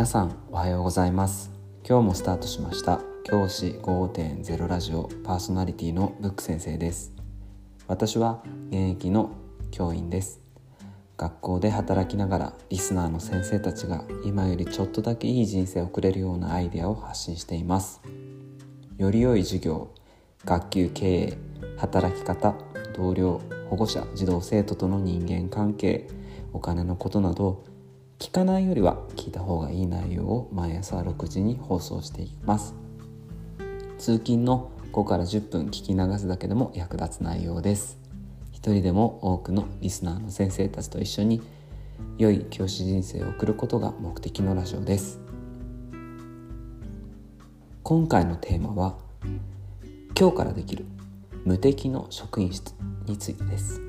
皆さんおはようございます。今日もスタートしました。教師5.0ラジオ。パーソナリティのブック先生です。私は現役の教員です。学校で働きながらリスナーの先生たちが今よりちょっとだけいい人生を送れるようなアイデアを発信しています。より良い授業学級経営働き方同僚保護者児童生徒との人間関係お金のことなど聞かないよりは聞いた方がいい内容を毎朝6時に放送していきます。通勤の5から10分聞き流すだけでも役立つ内容です。一人でも多くのリスナーの先生たちと一緒に良い教師人生を送ることが目的のラジオです。今回のテーマは今日からできる無敵の職員室についてです。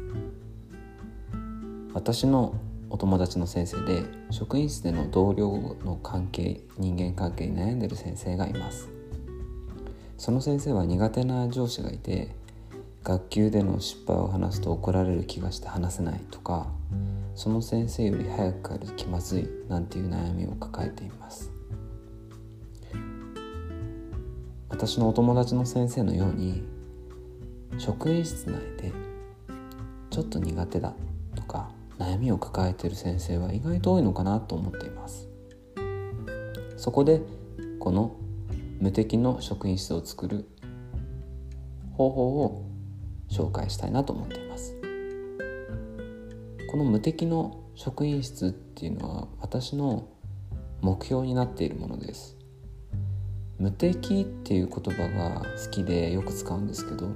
私のお友達の先生で職員室での同僚の関係人間関係に悩んでる先生がいます。その先生は苦手な上司がいて学級での失敗を話すと怒られる気がして話せないとかその先生より早く帰ると気まずいなんていう悩みを抱えています。私のお友達の先生のように職員室内でちょっと苦手だ。悩みを抱えている先生は意外と多いのかなと思っています。そこでこの無敵の職員室を作る方法を紹介したいなと思っています。この無敵の職員室っていうのは私の目標になっているものです。無敵っていう言葉が好きでよく使うんですけど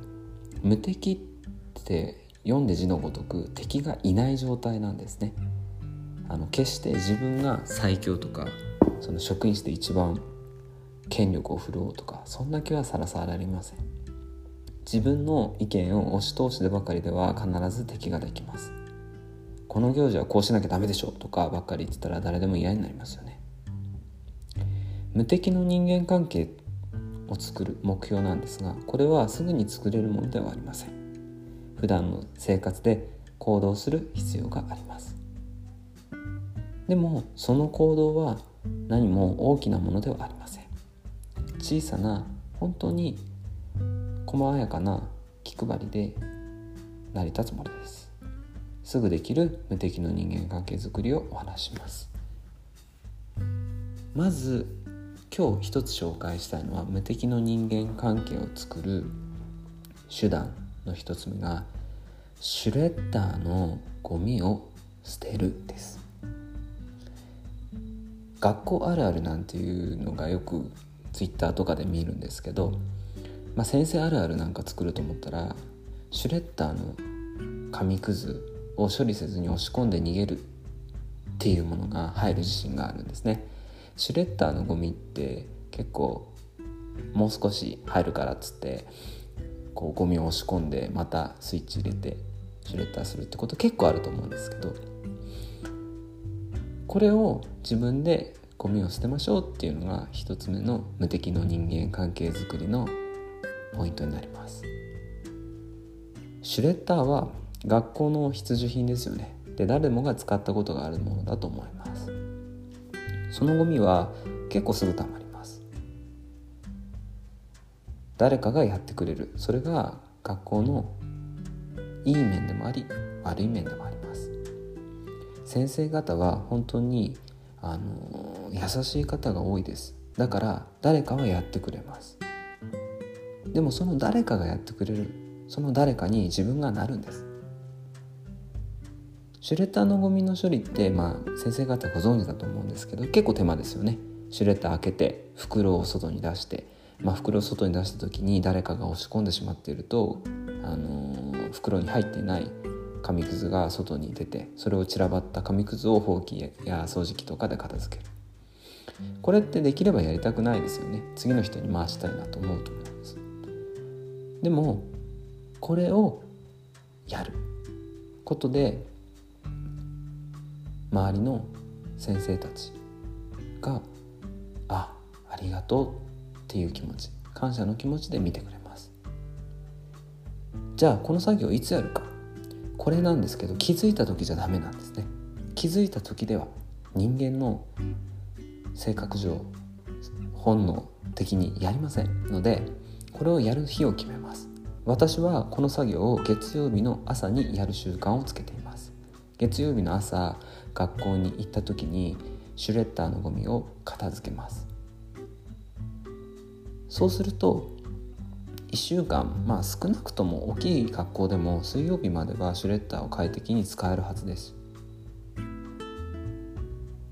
無敵って読んで字のごとく敵がいない状態なんですね。あの決して自分が最強とかその職員室で一番権力を振るおうとかそんな気はさらさらありません。自分の意見を押し通してばかりでは必ず敵ができます。この行事はこうしなきゃダメでしょとかばっかり言ってたら誰でも嫌になりますよね。無敵の人間関係を作る目標なんですがこれはすぐに作れるものではありません。普段の生活で行動する必要があります。でもその行動は何も大きなものではありません。小さな本当に細やかな気配りで成り立つものです。すぐできる無敵の人間関係づくりをお話します。まず今日一つ紹介したいのは無敵の人間関係を作る手段。の一つ目がシュレッダーのゴミを捨てるです。学校あるあるなんていうのがよくツイッターとかで見るんですけど、まあ、先生あるあるなんか作ると思ったらシュレッダーの紙くずを処理せずに押し込んで逃げるっていうものが入る自信があるんですね。シュレッダーのゴミって結構もう少し入るからっつってこうゴミを押し込んでまたスイッチ入れてシュレッダーするってこと結構あると思うんですけどこれを自分でゴミを捨てましょうっていうのが一つ目の無敵の人間関係づくりのポイントになります。シュレッダーは学校の必需品ですよね。で誰もが使ったことがあるものだと思います。そのゴミは結構すぐたまります。誰かがやってくれる。それが学校のいい面でもあり悪い面でもあります。先生方は本当にあの優しい方が多いです。だから誰かはやってくれます。でもその誰かがやってくれるその誰かに自分がなるんです。シュレッダーのゴミの処理ってまあ先生方ご存知だと思うんですけど結構手間ですよね。シュレッダー開けて袋を外に出してまあ、袋を外に出した時に誰かが押し込んでしまっていると、あのー、袋に入っていない紙くずが外に出てそれを散らばった紙くずをほうきや掃除機とかで片付ける。これってできればやりたくないですよね。次の人に回したいなと思うと思います。でもこれをやる。ことで周りの先生たちが「あありがとう」っていう気持ち。感謝の気持ちで見てくれます。じゃあこの作業いつやるか。これなんですけど気づいた時じゃダメなんですね。気づいた時では人間の性格上本能的にやりませんのでこれをやる日を決めます。私はこの作業を月曜日の朝にやる習慣をつけています。月曜日の朝学校に行った時にシュレッダーのゴミを片付けます。そうすると1週間まあ少なくとも大きい学校でも水曜日まではシュレッダーを快適に使えるはずです。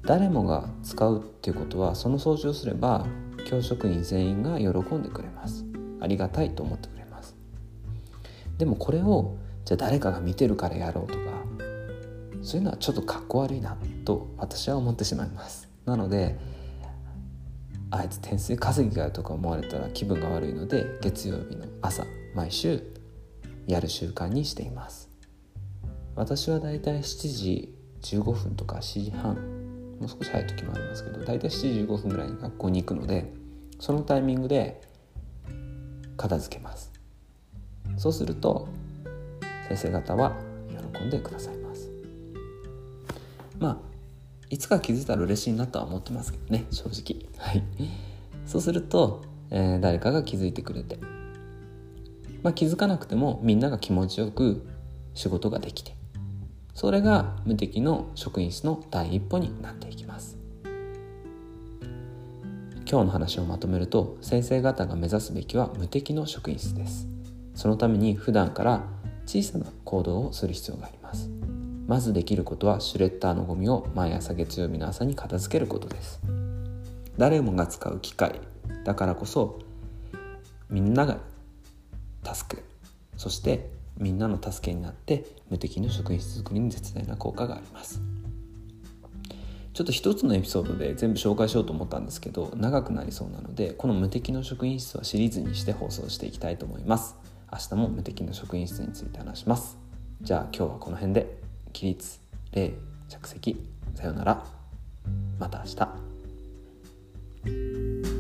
誰もが使うっていうことはその掃除をすれば教職員全員が喜んでくれます。ありがたいと思ってくれます。でもこれをじゃあ誰かが見てるからやろうとかそういうのはちょっとかっこ悪いなと私は思ってしまいます。なのであいつ点数稼ぎがとか思われたら気分が悪いので月曜日の朝毎週やる習慣にしています。私はだいたい7時15分とか7時半もう少し早い時もありますけどだいたい7時15分ぐらいに学校に行くのでそのタイミングで片付けます。そうすると先生方は喜んでくださいます。まあいつか気づいたら嬉しいなとは思ってますけどね正直。はい。そうすると、えー、誰かが気づいてくれてまあ気づかなくてもみんなが気持ちよく仕事ができてそれが無敵の職員室の第一歩になっていきます。今日の話をまとめると先生方が目指すべきは無敵の職員室です。そのために普段から小さな行動をする必要があります。まずできることはシュレッダーのゴミを毎朝月曜日の朝に片付けることです。誰もが使う機械だからこそみんなが助けそしてみんなの助けになって無敵の職員室作りに絶大な効果があります。ちょっと一つのエピソードで全部紹介しようと思ったんですけど長くなりそうなのでこの無敵の職員室はシリーズにして放送していきたいと思います。明日も無敵の職員室について話します。じゃあ今日はこの辺で。起立礼着席。さよなら。また明日。